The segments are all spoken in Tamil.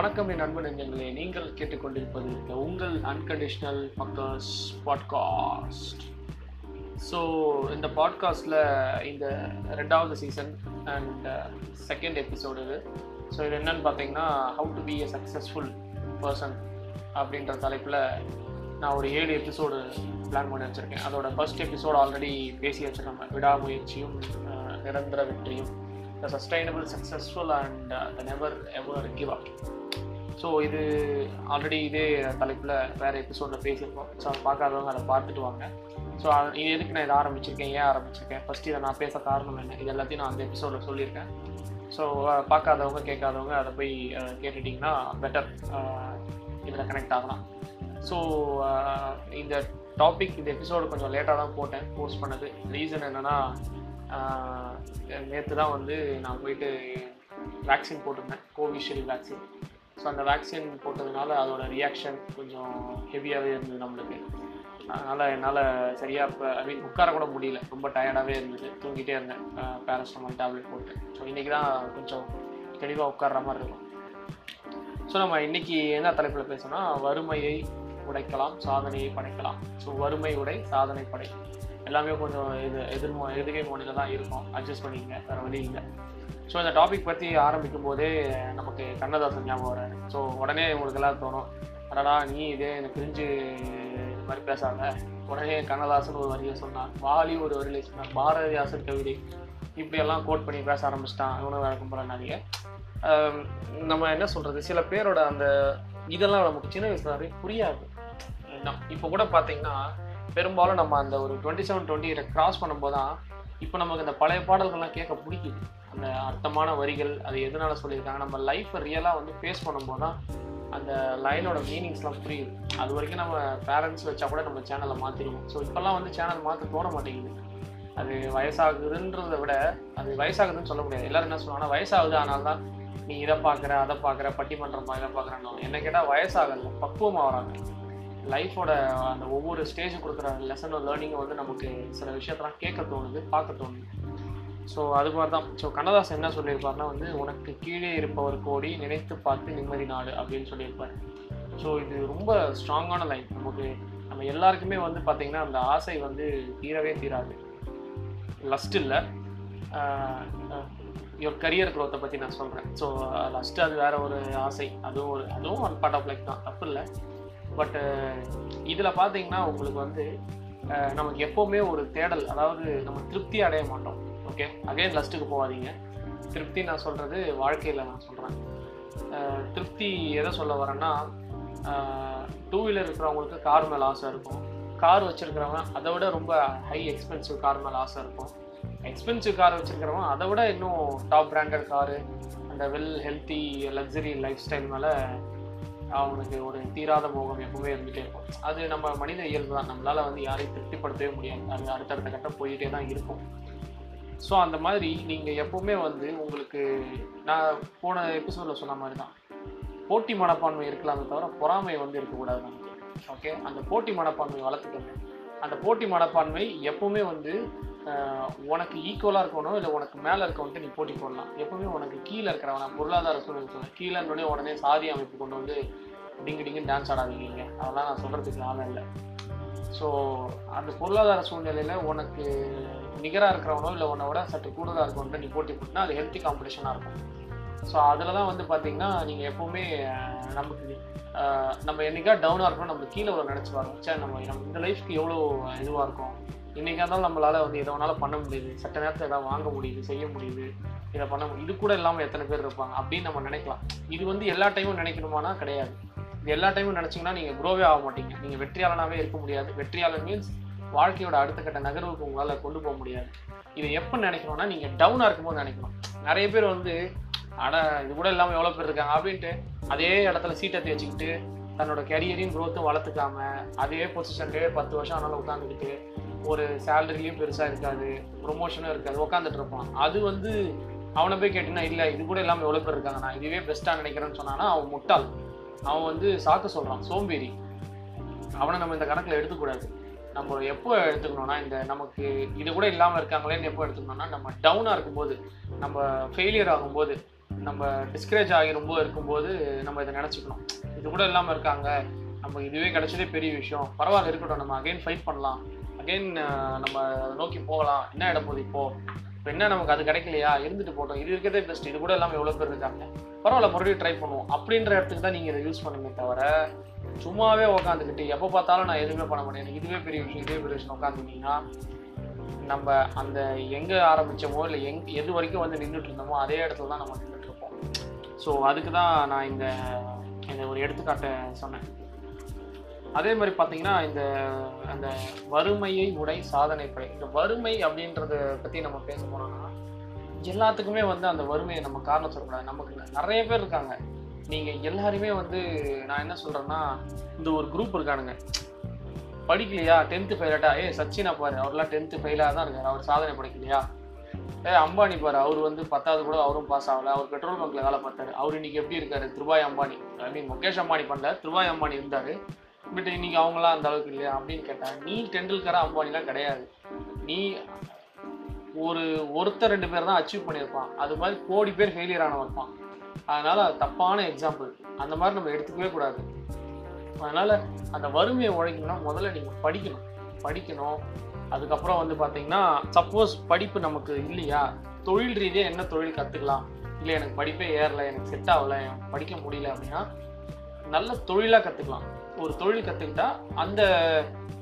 வணக்கம் என் அன்பு நெஞ்சங்களே. நீங்கள் கேட்டுக்கொண்டிருப்பது உங்கள் அன்கண்டிஷனல் பக்கர்ஸ் பாட்காஸ்ட் ஸோ இந்த பாட்காஸ்டில் இந்த ரெண்டாவது சீசன் அண்ட் செகண்ட் எபிசோடு இது. ஸோ இது என்னன்னு பார்த்தீங்கன்னா how to be a successful person அப்படின்ற தலைப்பில் நான் ஒரு ஏழு எபிசோடு பிளான் பண்ணி வச்சுருக்கேன். அதோட ஃபர்ஸ்ட் எபிசோடு ஆல்ரெடி பேசி வச்சுருக்காங்க விடாமுயற்சியும் uh, நிரந்தர வெற்றியும். The sustainable successful and the never ever give up so இது ஆல்ரெடி இதே தலைப்பில் வேறு எபிசோடில் பேசியிருக்கோம். ஸோ அதை பார்க்காதவங்க அதை பார்த்துட்டு வாங்க. ஸோ இது எதுக்கு நான் இதை ஆரம்பிச்சிருக்கேன்? ஏன் ஆரம்பிச்சிருக்கேன்? ஃபஸ்ட் இதை நான் பேச காரணம் என்ன? இது எல்லாத்தையும் நான் அந்த எபிசோடில் சொல்லியிருக்கேன். ஸோ பார்க்காதவங்க கேட்காதவங்க அதை போய் கேட்டுட்டிங்கன்னா பெட்டர் இதில் கனெக்ட் ஆகலாம். ஸோ இந்த டாபிக் இந்த எபிசோடு கொஞ்சம் லேட்டாக தான் போட்டேன் போஸ்ட் பண்ணது. ரீசன் என்னென்னா நேற்று தான் வந்து நான் போயிட்டு வேக்சின் போட்டிருந்தேன் கோவிஷீல்டு வேக்சின் ஸோ அந்த வேக்சின் போட்டதுனால அதோட ரியாக்ஷன் கொஞ்சம் ஹெவியாகவே இருந்தது நம்மளுக்கு. அதனால் என்னால் சரியாக இப்போ ஐ மீன் உட்கார கூட முடியல. ரொம்ப டயர்டாகவே இருந்தது. தூங்கிட்டே இருந்தேன். பேரஸ்டமால் டேப்லெட் போட்டு. ஸோ இன்றைக்கி தான் கொஞ்சம் தெளிவாக உட்கார்ற மாதிரி இருக்கும். ஸோ நம்ம இன்றைக்கி என்ன தலைப்பில் பேசணும்னா வறுமையை உடைக்கலாம் சாதனையை படைக்கலாம். ஸோ வறுமை உடை சாதனை படை. எல்லாமே கொஞ்சம் இது எதிர்மோ எதிர்கை மொழியில் தான் இருக்கும். அட்ஜஸ்ட் பண்ணிக்கங்க. வேறு வழி இல்லை. ஸோ இந்த டாபிக் பற்றி ஆரம்பிக்கும் போதே நமக்கு கண்ணதாசன் ஞாபகம் வராரு ஸோ உடனே உங்களுக்கு எல்லாம் தோணும் அடடா நீ இதே எனக்கு பிரிஞ்சு இது மாதிரி பேசாங்க உடனே கண்ணதாசன் ஒரு வரியை சொன்னான். வாலி ஒரு வரியில சொன்னான் பாரதிதாசன் கவிதை. இப்படியெல்லாம் கோட் பண்ணி பேச ஆரம்பிச்சிட்டான். இவனும் வழக்கம் போல நிறைய நம்ம என்ன சொல்கிறது சில பேரோட அந்த இதெல்லாம் நமக்கு சின்ன வயசுல நிறைய புரியாது. இப்போ கூட பார்த்தீங்கன்னா பெரும்பாலும் நம்ம அந்த ஒரு டுவெண்ட்டி செவன் டுவெண்ட்டி கிராஸ் பண்ணும்போது தான் இப்போ நமக்கு இந்த பழைய பாடல்கள்லாம் கேட்க பிடிக்குது. அந்த அர்த்தமான வரிகள் அது எதனால சொல்லியிருக்காங்க? நம்ம லைஃப்பை ரியலாக வந்து ஃபேஸ் பண்ணும்போது தான் அந்த லைனோட மீனிங்ஸ்லாம் புரியுது. அது வரைக்கும் நம்ம பேரண்ட்ஸ் வச்சா கூட நம்ம சேனலை மாற்றிடுவோம் ஸோ இப்போல்லாம் வந்து சேனல் மாற்ற தோண மாட்டேங்குது. அது வயசாகுதுன்றதை விட அது வயசாகுதுன்னு சொல்ல முடியாது. எல்லாரும் என்ன சொல்லுவாங்கன்னா வயசாகுது ஆனால் தான் நீ இதை பார்க்குற அதை பார்க்குற பட்டிமன்றமா இதை பார்க்குறேன்னு என்ன கேட்டால் வயசாகல பக்குவமாக வராங்க. லைஃபோட அந்த ஒவ்வொரு ஸ்டேஜ் கொடுக்குற லெசனோ லேர்னிங்கை வந்து நமக்கு சில விஷயத்தெல்லாம் கேட்க தோணுது பார்க்க தோணுது. ஸோ அது மாதிரி தான் ஸோ கண்ணதாசன் என்ன சொல்லியிருப்பாருன்னா வந்து உனக்கு கீழே இருப்பவர் கோடி நினைத்து பார்த்து நிம்மதி நாடு அப்படின்னு சொல்லியிருப்பார். ஸோ இது ரொம்ப ஸ்ட்ராங்கான லைன் நமக்கு நம்ம எல்லாருக்குமே வந்து பார்த்திங்கன்னா அந்த ஆசை வந்து தீரவே தீராது. லஸ்ட் இல்லை. யுவர் கரியர் க்ரோத்தை பற்றி நான் சொல்கிறேன் ஸோ லஸ்ட்டு அது வேறு ஒரு ஆசை. அதுவும் ஒரு அதுவும் ஒன் பார்ட் ஆஃப் லைஃப் தான். தப்பு இல்லை. பட்டு uh, இதில் பார்த்தீங்கன்னா உங்களுக்கு வந்து uh, நமக்கு எப்போவுமே ஒரு தேடல் அதாவது நம்ம திருப்தி அடைய மாட்டோம். ஓகே அகைன் லஸ்ட்டுக்கு போகாதீங்க. திருப்தி நான் சொல்கிறது வாழ்க்கையில் நான் சொல்கிறேன் uh, திருப்தி எதை சொல்ல வரேன்னா டூ வீலர் இருக்கிறவங்களுக்கு கார் மேலே ஆசை இருக்கும். கார் வச்சுருக்கிறவன் அதை விட ரொம்ப ஹை எக்ஸ்பென்சிவ் கார் மேலே ஆசை இருக்கும். எக்ஸ்பென்சிவ் கார் வச்சுருக்கிறவன் அதை விட இன்னும் டாப் பிராண்டட் காரு அந்த well healthy luxury lifestyle மேலே அவங்களுக்கு ஒரு தீராத மோகம் எப்பவுமே இருந்துகிட்டே இருக்கும். அது நம்ம மனித இயல்பு தான். நம்மளால் வந்து யாரையும் திருப்திப்படுத்தவே முடியாது. அது அடுத்தடுத்த கட்டம் போயிட்டே தான் இருக்கும். ஸோ அந்த மாதிரி நீங்கள் எப்போவுமே வந்து உங்களுக்கு நான் போன எபிசோடில் சொன்ன மாதிரி தான் போட்டி மனப்பான்மை இருக்கலாமே தவிர பொறாமை வந்து இருக்கக்கூடாது நமக்கு. ஓகே அந்த போட்டி மனப்பான்மை வளர்த்துக்கோங்க. அந்த போட்டி மனப்பான்மை எப்பவுமே வந்து உனக்கு ஈக்குவலாக இருக்கணும் இல்லை உனக்கு மேலே இருக்கவன்ட்டு நீ போட்டி போடலாம். எப்பவுமே உனக்கு கீழே இருக்கிறவன பொருளாதார சூழ்நிலை சொல்லுவேன் கீழே உடனே சாதி அமைப்பு கொண்டு வந்து டிங்கு டிங்குன்னு டான்ஸ் ஆடாதீங்க. அதெல்லாம் நான் சொல்கிறதுக்கு ஆளம் இல்லை. ஸோ அந்த பொருளாதார சூழ்நிலையில் உனக்கு நிகராக இருக்கிறவனோ இல்லை உன்னை விட சற்று கூடுதலாக இருக்கவன்ட்டு நீ போட்டி போட்டினா அது ஹெல்த்தி காம்படிஷனாக இருக்கும். ஸோ அதில் தான் வந்து பார்த்தீங்கன்னா நீங்கள் எப்போவுமே நமக்கு நம்ம என்றைக்கா டவுனாக இருக்கணும் நம்ம கீழே ஒரு நினச்சி வரோம் சே நம்ம நம்ம இந்த லைஃப்க்கு எவ்வளோ இதுவாக இருக்கும். இன்றைக்கா இருந்தாலும் நம்மளால் வந்து எதை வேணாலும் பண்ண முடியுது. சட்ட நேரத்தில் எதாவது வாங்க முடியுது செய்ய முடியுது இதை பண்ண முடியும் இது கூட இல்லாமல் எத்தனை பேர் இருப்பாங்க அப்படின்னு நம்ம நினைக்கலாம். இது வந்து எல்லா டைமும் நினைக்கணுமானா கிடையாது. இது எல்லா டைமும் நினச்சிங்கன்னா நீங்கள் க்ரோவே ஆக மாட்டீங்க. நீங்கள் வெற்றியாளனாகவே இருக்க முடியாது. வெற்றியாளர் மீன்ஸ் வாழ்க்கையோட அடுத்த கட்ட நகர்வுக்கு உங்களால் கொண்டு போக முடியாது. இதை எப்போ நினைக்கணும்னா நீங்கள் டவுனாக இருக்கும்போது நினைக்கணும். நிறைய பேர் வந்து ஆனால் இது கூட இல்லாமல் எவ்வளோ பேர் இருக்காங்க அப்படின்ட்டு அதே இடத்துல சீட்டை தேய்ச்சிக்கிட்டு தன்னோட கெரியரையும் க்ரோத்தும் வளர்த்துக்காம அதே பொசிஷன்லேயே பத்து வருஷம் ஆனாலும் உட்காந்துக்கிட்டு ஒரு சேலரியும் பெருசாக இருக்காது ப்ரொமோஷனும் இருக்காது உட்காந்துட்டு இருப்பான் அது வந்து அவனை போய் கேட்டிங்கன்னா இல்லை இது கூட இல்லாமல் எவ்வளோ பேர் இருக்காங்க? நான் இதுவே பெஸ்ட்டாக நினைக்கிறேன்னு சொன்னான்னா அவன் முட்டாள். அவன் வந்து சாக்கு சொல்கிறான் சோம்பேறி. அவனை நம்ம இந்த கணக்கில் எடுத்துக்கூடாது. நம்ம எப்போ எடுத்துக்கணும்னா இந்த நமக்கு இது கூட இல்லாமல் இருக்காங்களேன்னு எப்போ எடுத்துக்கணும்னா நம்ம டவுனாக இருக்கும்போது நம்ம ஃபெயிலியர் ஆகும்போது நம்ம டிஸ்கரேஜ் ஆகி ரொம்ப இருக்கும்போது நம்ம இதை நினச்சிக்கணும். இது கூட இல்லாமல் இருக்காங்க. நம்ம இதுவே கிடச்சதே பெரிய விஷயம். பரவாயில்ல இருக்கட்டும். நம்ம அகைன் ஃபைட் பண்ணலாம். அகைன் நம்ம அதை நோக்கி போகலாம். என்ன இடம் போகுது இப்போ? இப்போ என்ன நமக்கு அது கிடைக்கலையா? இருந்துட்டு போட்டோம். இது இருக்கிறதே பெஸ்ட் இது கூட எல்லாமே எவ்வளோ பேர் இருக்காங்க? பரவாயில்ல மறுபடியும் ட்ரை பண்ணுவோம். அப்படின்ற இடத்துக்கு தான் நீங்கள் இதை யூஸ் பண்ணுமே தவிர சும்மாவே உட்காந்துக்கிட்டு எப்போ பார்த்தாலும் நான் எதுவுமே பண்ண மாட்டேன். எனக்கு இதுவே பெரிய விஷயம் இதுவே பெரிய விஷயம் உட்காந்துக்கிட்டீங்கன்னா நம்ம அந்த எங்கே ஆரம்பித்தோமோ இல்லை எங் எது வரைக்கும் வந்து நின்றுட்டு இருந்தோமோ அதே இடத்துல தான் நம்ம நின்றுட்டு இருப்போம். ஸோ அதுக்கு தான் நான் இந்த இந்த ஒரு எடுத்துக்காட்டை சொன்னேன். அதே மாதிரி பார்த்தீங்கன்னா இந்த அந்த வறுமையை உடை சாதனை படை. இந்த வறுமை அப்படின்றத பற்றி நம்ம பேச போனோம்னா எல்லாத்துக்குமே வந்து அந்த வறுமையை நம்ம காரணம் சொல்லக்கூடாது. நமக்கு நிறைய பேர் இருக்காங்க. நீங்கள் எல்லாருமே வந்து நான் என்ன சொல்கிறேன்னா இந்த ஒரு குரூப் இருக்கானுங்க. படிக்கலையா? டென்த்து ஃபெயிலாட்டா ஏ சச்சினா பாரு அவர்லாம் டென்த்து ஃபெயிலாக தான் இருக்கார். அவர் சாதனை படிக்கலையா? ஏ அம்பானி பாரு அவர் வந்து பத்தாவது கூட அவரும் பாஸ் ஆகலை. அவர் பெட்ரோல் பங்கில் வேலை பார்த்தாரு. அவர் இன்னைக்கு எப்படி இருக்காரு? திருபாய் அம்பானி. ஐ மீன் முகேஷ் அம்பானி பண்ணல. திருபாய் அம்பானி இருந்தார். பட் இன்னைக்கு அவங்களாம் அந்த அளவுக்கு இல்லையா? அப்படின்னு கேட்டேன் நீ டெண்டுல்கரா அம்பானிலாம் கிடையாது. நீ ஒரு ஒருத்தர் ரெண்டு பேர் தான் அச்சீவ் பண்ணியிருப்பான். அது மாதிரி கோடி பேர் ஃபெயிலியர் ஆனவன் அதனால அது தப்பான எக்ஸாம்பிள் அந்த மாதிரி நம்ம எடுத்துக்கவே கூடாது. அதனால அந்த வறுமையை உழைக்கணும்னா முதல்ல நீங்கள் படிக்கணும். படிக்கணும். அதுக்கப்புறம் வந்து பார்த்தீங்கன்னா சப்போஸ் படிப்பு நமக்கு இல்லையா? தொழில் ரீதியாக என்ன தொழில் கற்றுக்கலாம் இல்லை எனக்கு படிப்பே ஏறலை எனக்கு செட் ஆகலை எனக்கு படிக்க முடியல அப்படின்னா நல்ல தொழிலாக கற்றுக்கலாம் ஒரு தொழில் கற்றுக்கிட்டா அந்த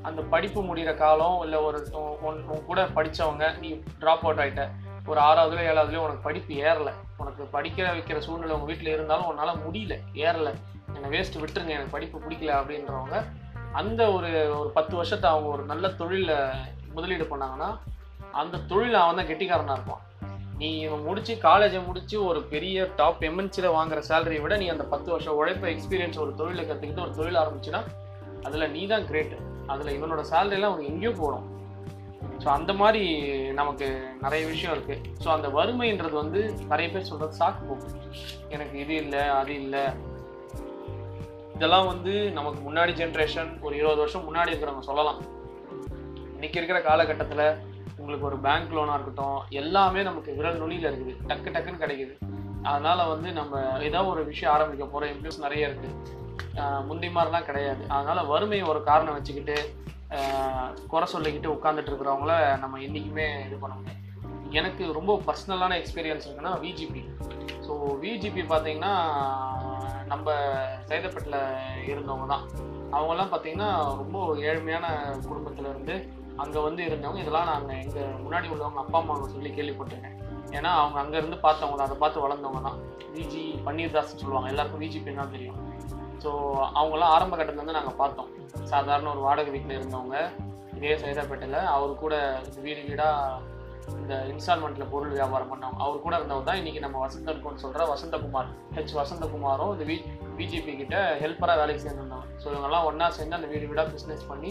அந்த படிப்பு முடிகிற காலம் இல்லை ஒரு உன் கூட படித்தவங்க நீ ட்ராப் அவுட் ஆகிட்ட ஒரு ஆறாவதுலையோ ஏழாவதுலையோ உனக்கு படிப்பு ஏறல. உனக்கு படிக்க வைக்கிற சூழ்நிலை உங்கள் வீட்டில் இருந்தாலும் உன்னால் முடியல ஏறல. என்னை வேஸ்ட்டு விட்டுருங்க எனக்கு படிப்பு பிடிக்கல அப்படின்றவங்க அந்த ஒரு ஒரு பத்து வருஷத்தை அவங்க ஒரு நல்ல தொழிலில் முதலீடு பண்ணாங்கன்னா அந்த தொழில் அவன் தான் கெட்டிக்காரனாக இருப்பான். நீ இவன் முடிச்சு காலேஜை முடிச்சு ஒரு பெரிய டாப் எம்என்சியில் வாங்குற சேலரியை விட நீ அந்த பத்து வருஷம் உழைப்பு எக்ஸ்பீரியன்ஸ் ஒரு தொழிலை கற்றுக்கிட்டு ஒரு தொழில் ஆரம்பிச்சுன்னா அதில் நீ தான் கிரேட்டு அதில் இவனோட சேலரிலாம் அவனுக்கு எங்கேயோ போகணும். ஸோ அந்த மாதிரி நமக்கு நிறைய விஷயம் இருக்குது ஸோ அந்த வறுமைன்றது வந்து நிறைய பேர் சொல்கிறது சாக்கு போக்கு. எனக்கு இது இல்லை அது இல்லை. இதெல்லாம் வந்து நமக்கு முன்னாடி ஜென்ரேஷன் ஒரு இருபது வருஷம் முன்னாடி இருக்கிறவங்க சொல்லலாம். இன்னைக்கு இருக்கிற காலகட்டத்தில் உங்களுக்கு ஒரு பேங்க் லோனாக இருக்கட்டும் எல்லாமே நமக்கு விரல் நுனியில் இருக்குது. டக்கு டக்குன்னு கிடைக்குது. அதனால் வந்து நம்ம ஏதாவது ஒரு விஷயம் ஆரம்பிக்க போகிற இம்ப்ரெஸ் நிறைய இருக்குது முந்தி மாதிரிலாம் கிடையாது. அதனால் வறுமையை ஒரு காரணம் வச்சுக்கிட்டு குறை சொல்லிக்கிட்டு உட்காந்துட்டு இருக்கிறவங்கள நம்ம என்றைக்குமே இது பண்ண முடியாது. எனக்கு ரொம்ப பர்சனலான எக்ஸ்பீரியன்ஸ் இருக்குன்னா விஜிபி ஸோ விஜிபி பார்த்தீங்கன்னா நம்ம சைதப்பட்டில் இருந்தவங்க தான். அவங்கெல்லாம் பார்த்தீங்கன்னா ரொம்ப ஏழ்மையான குடும்பத்தில் இருந்து அங்கே வந்து இருந்தவங்க இதெல்லாம் நாங்கள் எங்கள் முன்னாடி உள்ளவங்க அப்பா அம்மா சொல்லி கேள்விப்பட்டிருக்கேன். ஏன்னா அவங்க அங்கேருந்து பார்த்தவங்க தான் அதை பார்த்து வளர்ந்தவங்க தான். விஜி பன்னீர்தாஸ்னு சொல்லுவாங்க எல்லாருக்கும் விஜி பின்னா தெரியும். ஸோ அவங்களாம் ஆரம்ப கட்டத்துலேருந்து நாங்கள் பார்த்தோம். சாதாரண ஒரு வாடகை வீட்டில் இருந்தவங்க இதே சைதாப்பேட்டையில் அவர் கூட வீடு வீடாக இந்த இன்ஸ்டால்மெண்ட்டில் பொருள் வியாபாரம் பண்ணவங்க அவர் கூட இருந்தவர் தான் இன்றைக்கி நம்ம வசந்தன்கோன்னு சொல்கிற வசந்தகுமார் ஹெச் வசந்தகுமாரும் இந்த வி பிஜேபி கிட்ட ஹெல்ப்பராக வேலைக்கு சேர்ந்துருந்தோம் ஸோ இவங்கெல்லாம் ஒன்றா சேர்ந்து அந்த வீடு வீடாக பிஸ்னஸ் பண்ணி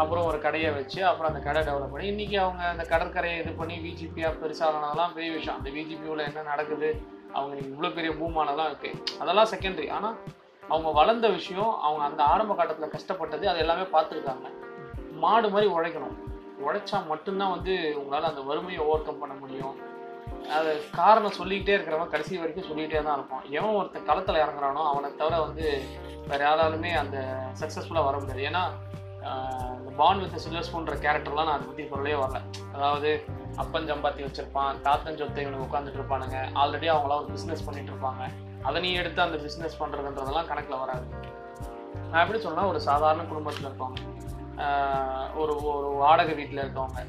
அப்புறம் ஒரு கடையை வச்சு அப்புறம் அந்த கடை டெவலப் பண்ணி இன்றைக்கி அவங்க அந்த கடற்கரையை இது பண்ணி விஜிபியாக பெருசானதெல்லாம் பெரிய விஷயம். அந்த விஜிபியூவில் என்ன நடக்குது அவங்க இவ்வளோ பெரிய பூமானலாம் இருக்குது அதெல்லாம் செகண்டரி ஆனால் அவங்க வளர்ந்த விஷயம் அவங்க அந்த ஆரம்ப காலத்தில் கஷ்டப்பட்டது அது எல்லாமே பார்த்துருக்காங்க மாடு மாதிரி உழைக்கணும். உழைச்சா மட்டும்தான் வந்து உங்களால் அந்த வறுமையை ஓவர் கம் பண்ண முடியும். அது காரணம் சொல்லிக்கிட்டே இருக்கிறவன் கடைசி வரைக்கும் சொல்லிக்கிட்டே தான் இருப்பான். எவன் ஒருத்தன் களத்தில் இறங்குறானோ அவனை தவிர வந்து வேறு யாராலுமே அந்த சக்ஸஸ்ஃபுல்லாக வர முடியாது. ஏன்னா இந்த பாண்ட் வித் சில்வர் ஸ்பூன்ற கேரக்டர்லாம் நான் அதை பற்றி சொல்லவே வரல. அதாவது அப்பன் சம்பாத்தி வச்சிருப்பான் தாத்தன் சொத்தை இவனுக்கு உட்காந்துட்டு இருப்பானுங்க. ஆல்ரெடி அவங்களாம் ஒரு பிஸ்னஸ் பண்ணிட்டு இருப்பாங்க. அதை நீ எடுத்து அந்த பிஸ்னஸ் பண்ணுறதுன்றதெல்லாம் கணக்கில் வராது. நான் எப்படி சொன்னால் ஒரு சாதாரண குடும்பத்தில் இருக்கவங்க ஒரு ஒரு வாடகை வீட்டில் இருக்கவங்க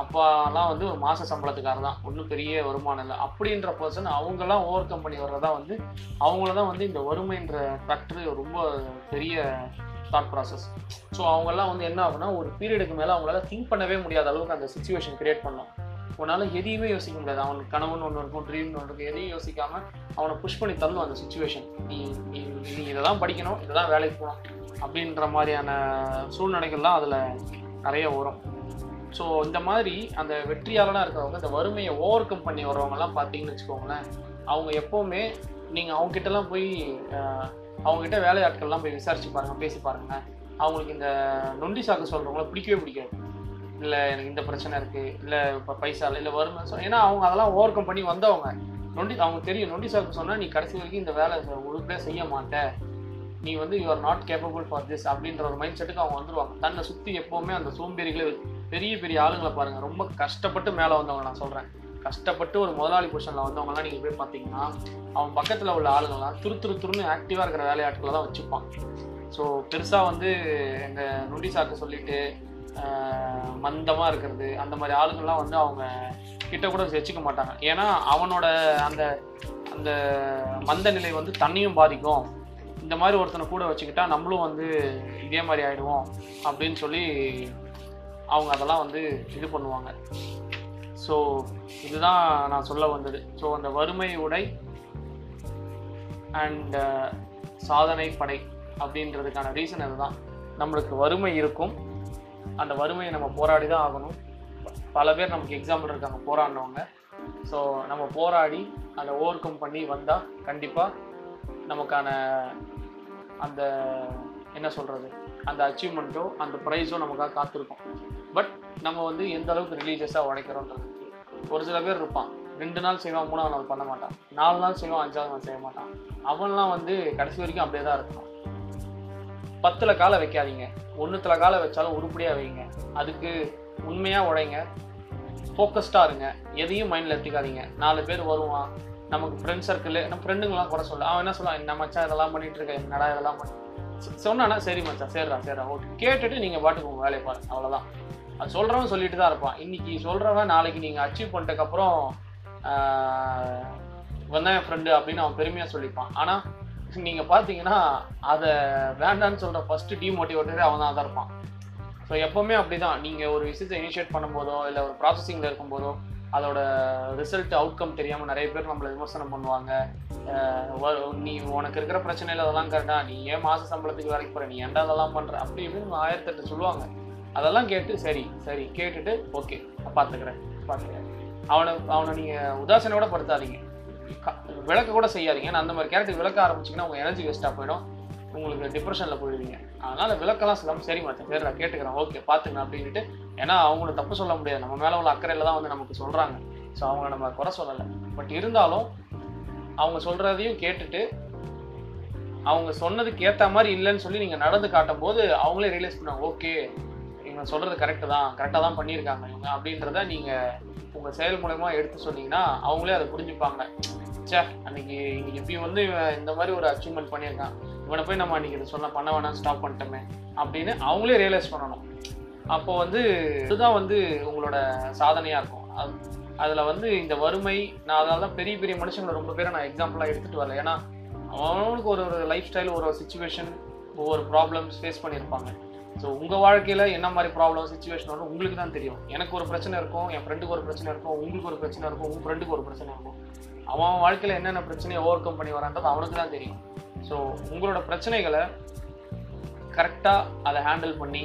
அப்பாலாம் வந்து ஒரு மாத சம்பளத்துக்காரர் தான். ஒன்றும் பெரிய வருமானம் இல்லை. அப்படின்ற பர்சன் அவங்கெல்லாம் ஓவர் கம் பண்ணி வர்றதா வந்து அவங்கள தான் வந்து இந்த வறுமைன்ற ஃபேக்டரி ரொம்ப பெரிய தாட் ப்ராசஸ் ஸோ அவங்கெல்லாம் வந்து என்ன ஆகுனா ஒரு பீரியடுக்கு மேலே அவங்களால திங்க் பண்ணவே முடியாத அளவுக்கு அந்த சுச்சுவேஷன் கிரியேட் பண்ணோம். உன்னால் எதையுமே யோசிக்க முடியாது. அவனுக்கு கனவுன்னு ஒன்று இருக்கும் ட்ரீம்னு ஒன்று இருக்கும் எதையும் யோசிக்காம அவனை புஷ் பண்ணி தள்ளும் அந்த சுச்சுவேஷன் நீ நீ நீ இதை தான் படிக்கணும் இதை தான் வேலைக்கு போகணும் அப்படின்ற மாதிரியான சூழ்நிலைகள்லாம் அதில் நிறைய வரும். ஸோ இந்த மாதிரி அந்த வெற்றியாளனாக இருக்கிறவங்க இந்த வறுமையை ஓவர் கம் பண்ணி வரவங்கலாம் பார்த்தீங்கன்னு வச்சுக்கோங்களேன் அவங்க எப்போவுமே நீங்கள் அவங்ககிட்டலாம் போய் அவங்ககிட்ட வேலையாட்கள்லாம் போய் விசாரிச்சு பாருங்க பேசி பாருங்க. அவங்களுக்கு இந்த நொண்டி சாக்கு சொல்கிறவங்கள பிடிக்கவே பிடிக்காது. இல்லை எனக்கு இந்த பிரச்சனை இருக்குது இல்லை இப்போ பைசா இல்லை இல்லை வறுமை சொ- ஏன்னா அவங்க அதெல்லாம் ஓவர் கம் பண்ணி வந்தவங்க. நொண்டி அவங்க தெரியும் நொண்டி சாக்கு சொன்னால் நீ கடைசி வரைக்கும் இந்த வேலை உருப்படியாக செய்ய மாட்ட. நீ வந்து you are not capable for this அப்படின்ற ஒரு மைண்ட் செட்டுக்கு அவங்க வந்துடுவாங்க தன்னை சுற்றி எப்போவுமே அந்த சோம்பேறிகளே பெரிய பெரிய ஆளுங்களை பாருங்கள் ரொம்ப கஷ்டப்பட்டு மேலே வந்தவங்க நான் சொல்கிறேன் கஷ்டப்பட்டு ஒரு முதலாளி பொசிஷனில் வந்தவங்கலாம் நீங்கள் போய் பார்த்தீங்கன்னா அவன் பக்கத்தில் உள்ள ஆளுங்கள்லாம் துரு துரு துருன்னு ஆக்டிவாக இருக்கிற வேலையாட்களை தான் வச்சுப்பான் ஸோ பெருசாக வந்து எங்கள் நொண்டி சாக்கு சொல்லிட்டு மந்தமாக இருக்கிறது அந்த மாதிரி ஆளுங்கள்லாம் வந்து அவங்க கிட்ட கூட வச்சுக்க மாட்டாங்க. ஏன்னா அவனோட அந்த அந்த மந்த நிலை வந்து தண்ணியும் பாதிக்கும். இந்த மாதிரி ஒருத்தனை கூட வச்சுக்கிட்டா நம்மளும் வந்து இதே மாதிரி ஆகிடுவோம் அப்படின்னு சொல்லி அவங்க அதெல்லாம் வந்து இது பண்ணுவாங்க. ஸோ இதுதான் நான் சொல்ல வந்தது. ஸோ அந்த வறுமை உடை அண்ட் uh, சாதனை படை அப்படின்றதுக்கான ரீசன் அதுதான். நம்மளுக்கு வறுமை இருக்கும். அந்த வறுமையை நம்ம போராடி தான் ஆகணும். பல பேர் நமக்கு எக்ஸாம்பிள் இருக்காங்க போராடினவங்க. ஸோ நம்ம போராடி அதை ஓவர் கம் பண்ணி வந்தால் கண்டிப்பாக நமக்கான அந்த என்ன சொல்கிறது அந்த அச்சீவ்மெண்ட்டோ அந்த ப்ரைஸோ நமக்காக காத்திருக்கும். பட் நம்ம வந்து எந்த அளவுக்கு ரிலீஜியஸாக உழைக்கிறோன்றது ஒரு சில பேர் இருப்பான். ரெண்டு நாள் செய்வான் மூணாவது நாள் பண்ண மாட்டான். நாலு நாள் செய்வான் அஞ்சாவது நாள் செய்ய மாட்டான். அவன்லாம் வந்து கடைசி வரைக்கும் அப்படியே தான் இருக்கான் பத்தில் காலை வைக்காதீங்க. ஒன்றுத்தில் காலை வச்சாலும் உருப்படியாக வைங்க. அதுக்கு உண்மையாக உடைங்க. ஃபோக்கஸ்டாக இருங்க. எதையும் மைண்டில் எடுத்துக்காதீங்க. நாலு பேர் வருவான். நமக்கு ஃப்ரெண்ட் சர்க்கிள் நம்ம ஃப்ரெண்டுங்களாம் குறை சொல்ல அவன் என்ன சொல்லுவான்? என்ன மச்சான் இதெல்லாம் பண்ணிட்டு இருக்க? என்னடா இதெல்லாம் பண்ணி சொன்னானா சரி மச்சான் சரிடா சரிடா ஓகே. கேட்டுட்டு நீங்கள் பாட்டுக்கு உங்கள் வேலையை பாருங்க. அவ்வளோதான் அது சொல்கிறவன் சொல்லிட்டு தான் இருப்பான். இன்னைக்கு சொல்கிறவன் நாளைக்கு நீங்கள் அச்சீவ் பண்ணிட்டக்கப்புறம் வந்தான் என் ஃப்ரெண்டு அப்படின்னு அவன் பெருமையாக சொல்லிப்பான். ஆனால் நீங்கள் பார்த்தீங்கன்னா அதை வேண்டான்னு சொல்கிற ஃபஸ்ட்டு டிமோட்டிவேட்டரே அவன் தான் தான் இருப்பான். ஸோ எப்போவுமே அப்படி தான் நீங்கள் ஒரு விஷயத்தை இனிஷியேட் பண்ணும்போதோ இல்லை ஒரு ப்ராசஸிங்கில் இருக்கும்போதோ அதோட ரிசல்ட் அவுட்கம் தெரியாமல் நிறைய பேர் நம்மளை விமர்சனம் பண்ணுவாங்க. வ- நீ உனக்கு இருக்கிற பிரச்சனையில் அதெல்லாம் கரெக்டாக நீ ஏன் மாத சம்பளத்துக்கு வேலைக்கு போகிற நீ ஏன்டா அதெல்லாம் பண்ணுற அப்படி இப்படின்னு ஆயிரத்தெட்டு சொல்லுவாங்க. அதெல்லாம் கேட்டு சரி சரி கேட்டுட்டு ஓகே பார்த்துக்கிறேன் பார்த்துக்கிறேன் அவனை அவனை நீங்கள் உதாசனையோட படுத்தாதீங்க. க- விளக்க கூட செய்யாதீங்க. நான் அந்த மாதிரி கேரக்டர் விளக்க ஆரம்பிச்சிங்கன்னா உங்கள் எனர்ஜி வேஸ்ட்டாக போயிடும். உங்களுக்கு டிப்ரெஷனில் போயிடுவீங்க. அதனால் விளக்கெல்லாம் சொல்லாமல் சரி மச்சான் சரி நான் கேட்டுக்கிறேன். ஓகே பார்த்துக்கலாம் அப்படின்ட்டு ஏன்னா அவங்கள தப்பு சொல்ல முடியாது. நம்ம மேலே உள்ள அக்கறையில் தான் வந்து நமக்கு சொல்கிறாங்க ஸோ அவங்கள நம்ம குறை சொல்லலை. பட் இருந்தாலும் அவங்க சொல்கிறதையும் கேட்டுட்டு அவங்க சொன்னதுக்கு ஏற்ற மாதிரி இல்லைன்னு சொல்லி நீங்கள் நடந்து காட்டும் போது அவங்களே ரியலைஸ் பண்ணுவாங்க ஓகே இவங்க சொல்கிறது கரெக்டு தான் கரெக்டாக தான் பண்ணியிருக்காங்க இவங்க அப்படின்றத நீங்கள் உங்கள் செயல் மூலயமா எடுத்து சொன்னீங்கன்னா அவங்களே அதை புரிஞ்சுப்பாங்க. ச்சே அன்னைக்கு இன்னைக்கு இப்படி வந்து இவன் இந்த மாதிரி ஒரு அச்சீவ்மெண்ட் பண்ணியிருக்கான். இவனை போய் நம்ம அன்னைக்கு இதை சொன்ன பண்ண வேணாம் ஸ்டாப் பண்ணிட்டோமே அப்படின்னு அவங்களே ரியலைஸ் பண்ணணும். அப்போ வந்து இதுதான் வந்து உங்களோட சாதனையாக இருக்கும். அது அதில் வந்து இந்த வறுமை நான் அதனால தான் பெரிய பெரிய மனுஷங்களை ரொம்ப பேரை நான் எக்ஸாம்பிளாக எடுத்துகிட்டு வரல. ஏன்னா அவனுக்கு ஒரு ஒரு லைஃப் ஸ்டைல் ஒரு சுச்சுவேஷன் ஒவ்வொரு ப்ராப்ளம்ஸ் ஃபேஸ் பண்ணியிருப்பாங்க. ஸோ உங்கள் வாழ்க்கையில் என்ன மாதிரி ப்ராப்ளம் சுச்சுவேஷன் வரும் உங்களுக்கு தான் தெரியும். எனக்கு ஒரு பிரச்சனை இருக்கும் என் ஃப்ரெண்டுக்கு ஒரு பிரச்சனை இருக்கும் உங்களுக்கு ஒரு பிரச்சனை இருக்கும் உங்கள் ஃப்ரெண்டுக்கு ஒரு பிரச்சனை இருக்கும். அவன் அவன் வாழ்க்கையில் என்னென்ன பிரச்சனையை ஓவர் கம் பண்ணி வரான்றது அவனுக்கு தான் தெரியும். ஸோ உங்களோட பிரச்சனைகளை கரெக்டாக அதை ஹேண்டில் பண்ணி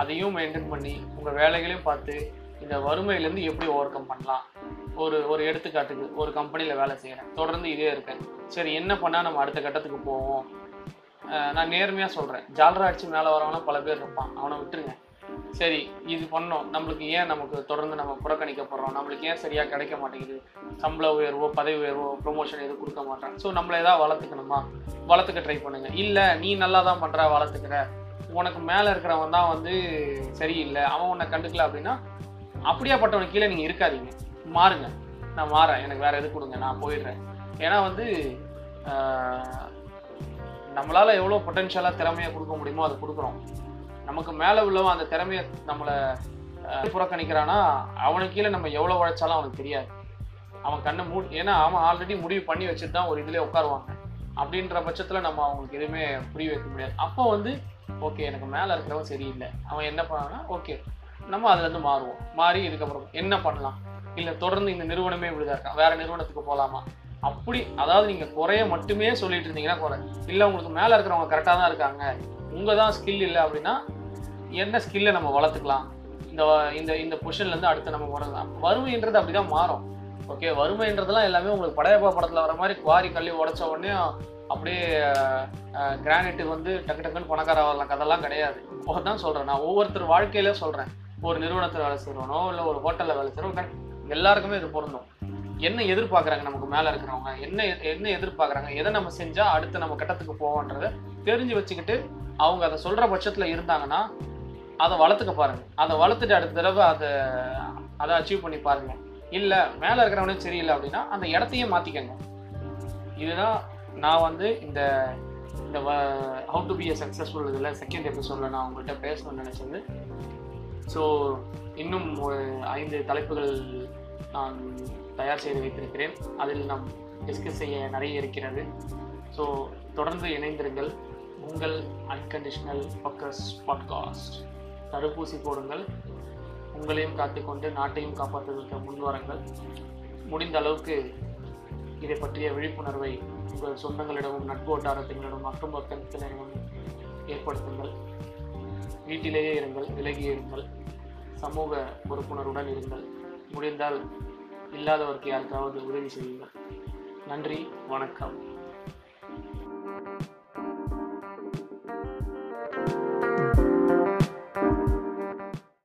அதையும் மெயின்டைன் பண்ணி உங்கள் வேலைகளையும் பார்த்து இந்த வறுமையிலேருந்து எப்படி ஓவர் கம் பண்ணலாம்? ஒரு ஒரு எடுத்துக்காட்டுக்கு ஒரு கம்பெனியில் வேலை செய்கிறேன் தொடர்ந்து இதே இருக்கேன். சரி என்ன பண்ணால் நம்ம அடுத்த கட்டத்துக்கு போவோம்? நான் நேர்மையாக சொல்கிறேன் ஜாலரா அடிச்சு மேலே வரவனா பல பேர் இருப்பான். அவனை விட்டுருங்க. சரி இது பண்ணோம். நம்மளுக்கு ஏன் நமக்கு தொடர்ந்து நம்ம புறக்கணிக்கப்படுறோம்? நம்மளுக்கு ஏன் சரியாக கிடைக்க மாட்டேங்குது? சம்பள உயர்வோ பதவி உயர்வோ ப்ரொமோஷன் எதுவும் கொடுக்க மாட்டேன். ஸோ நம்மளை ஏதாவது வளர்த்துக்கணுமா? வளர்த்துக்க ட்ரை பண்ணுங்க. இல்லை நீ நல்லா தான் பண்ணுற வளர்த்துக்கிற. உனக்கு மேலே இருக்கிறவன் தான் வந்து சரியில்லை. அவன் உன்னை கண்டுக்கல அப்படின்னா அப்படியாப்பட்டவனுக்கு கீழே நீங்கள் இருக்காதீங்க. மாறுங்க. நான் மாறேன். எனக்கு வேற எது கொடுங்க. நான் போயிடுறேன். ஏன்னா வந்து நம்மளால் எவ்வளோ பொட்டென்ஷியலாக திறமையை கொடுக்க முடியுமோ அதை கொடுக்குறோம். நமக்கு மேலே உள்ளவன் அந்த திறமையை நம்மளை புறக்கணிக்கிறான்னா புறக்கணிக்கிறானா? அவனுக்கு கீழே நம்ம எவ்வளோ உழைச்சாலும் அவனுக்கு தெரியாது. அவன் கண்ணை மூ ஏன்னா அவன் ஆல்ரெடி முடிவு பண்ணி வச்சுட்டு தான் ஒரு இதுலேயே உட்காருவாங்க. அப்படின்ற பட்சத்தில் நம்ம அவங்களுக்கு எதுவுமே புரிய வைக்க முடியாது. அப்போ வந்து ஓகே எனக்கு மேலே இருக்கிறவன் சரியில்லை. அவன் என்ன பண்ணான்னா ஓகே நம்ம அதுலேருந்து மாறுவோம். மாறி இதுக்கப்புறம் என்ன பண்ணலாம்? இல்லை தொடர்ந்து இந்த நிறுவனமே இப்படிதான் இருக்கான் வேறு நிறுவனத்துக்கு போகலாமா அப்படி அதாவது நீங்கள் குறைய மட்டுமே சொல்லிட்டு இருந்தீங்கன்னா குறை. இல்லை உங்களுக்கு மேலே இருக்கிறவங்க கரெக்டாக தான் இருக்காங்க. உங்கள் தான் ஸ்கில் இல்லை அப்படின்னா என்ன ஸ்கில்லை நம்ம வளர்த்துக்கலாம்? இந்த இந்த இந்த பொசிஷன்லேருந்து அடுத்து நம்ம வரலாம் வறுமைன்றது அப்படி தான் மாறும். ஓகே வறுமைன்றதெல்லாம் எல்லாமே உங்களுக்கு படையப்பா படத்தில் வர மாதிரி குவாரி கல்வி உடச்ச உடனே அப்படியே கிரானைட்டு வந்து டக்கு டக்குன்னு பணக்கார வரலாம் கதெல்லாம் கிடையாது. இப்போ தான் சொல்கிறேன் நான் ஒவ்வொருத்தர் வாழ்க்கையில சொல்கிறேன் ஒரு நிறுவனத்தில் வேலை செய்கிறவனோ இல்லை ஒரு ஹோட்டலில் வேலை செய்கிறோம் எல்லாருக்குமே இது பொருந்தும். என்ன எதிர்பார்க்குறாங்க நமக்கு மேலே இருக்கிறவங்க? என்ன என்ன எதிர்பார்க்குறாங்க? எதை நம்ம செஞ்சால் அடுத்து நம்ம கட்டத்துக்கு போவோன்றதை தெரிஞ்சு வச்சுக்கிட்டு அவங்க அதை சொல்கிற பட்சத்தில் இருந்தாங்கன்னா அதை வளர்த்துக்க பாருங்க. அதை வளர்த்துட்டு அடுத்த தடவை அதை அதை அச்சீவ் பண்ணி பாருங்க. இல்லை மேலே இருக்கிறவனே சரியில்லை அப்படின்னா அந்த இடத்தையே மாற்றிக்கங்க இதுதான் நான் வந்து இந்த இந்த how to be a successful இதில் செகண்ட் எபிசோடில் நான் உங்கள்கிட்ட பேசணும்னு நினச்சது. ஸோ இன்னும் ஒரு ஐந்து தலைப்புகள் நான் தயார் செய்து வைத்திருக்கிறேன். அதில் நாம் டிஸ்கஸ் செய்ய நிறைய இருக்கிறது. ஸோ தொடர்ந்து இணைந்திருங்கள். உங்கள் அன்கண்டிஷனல் ஃபக்கஸ் பாட்காஸ்ட் தடுப்பூசி போடுங்கள். உங்களையும் காத்துக்கொண்டு நாட்டையும் காப்பாற்றுவதற்கு முன்வருங்கள் முடிந்த அளவுக்கு இதை பற்றிய விழிப்புணர்வை உங்கள் சொந்தங்களிடமும் நட்பு வட்டாரத்தினரிடமும் அக்கம் பக்கத்தினரிடமும் ஏற்படுத்துங்கள். வீட்டிலேயே இருங்கள் விலகி இருங்கள். சமூக பொறுப்புணர்வுடன் இருங்கள். முடிந்தால் இல்லாதவருக்கு யாருக்காவது உதவி செய்யுங்கள். நன்றி வணக்கம்.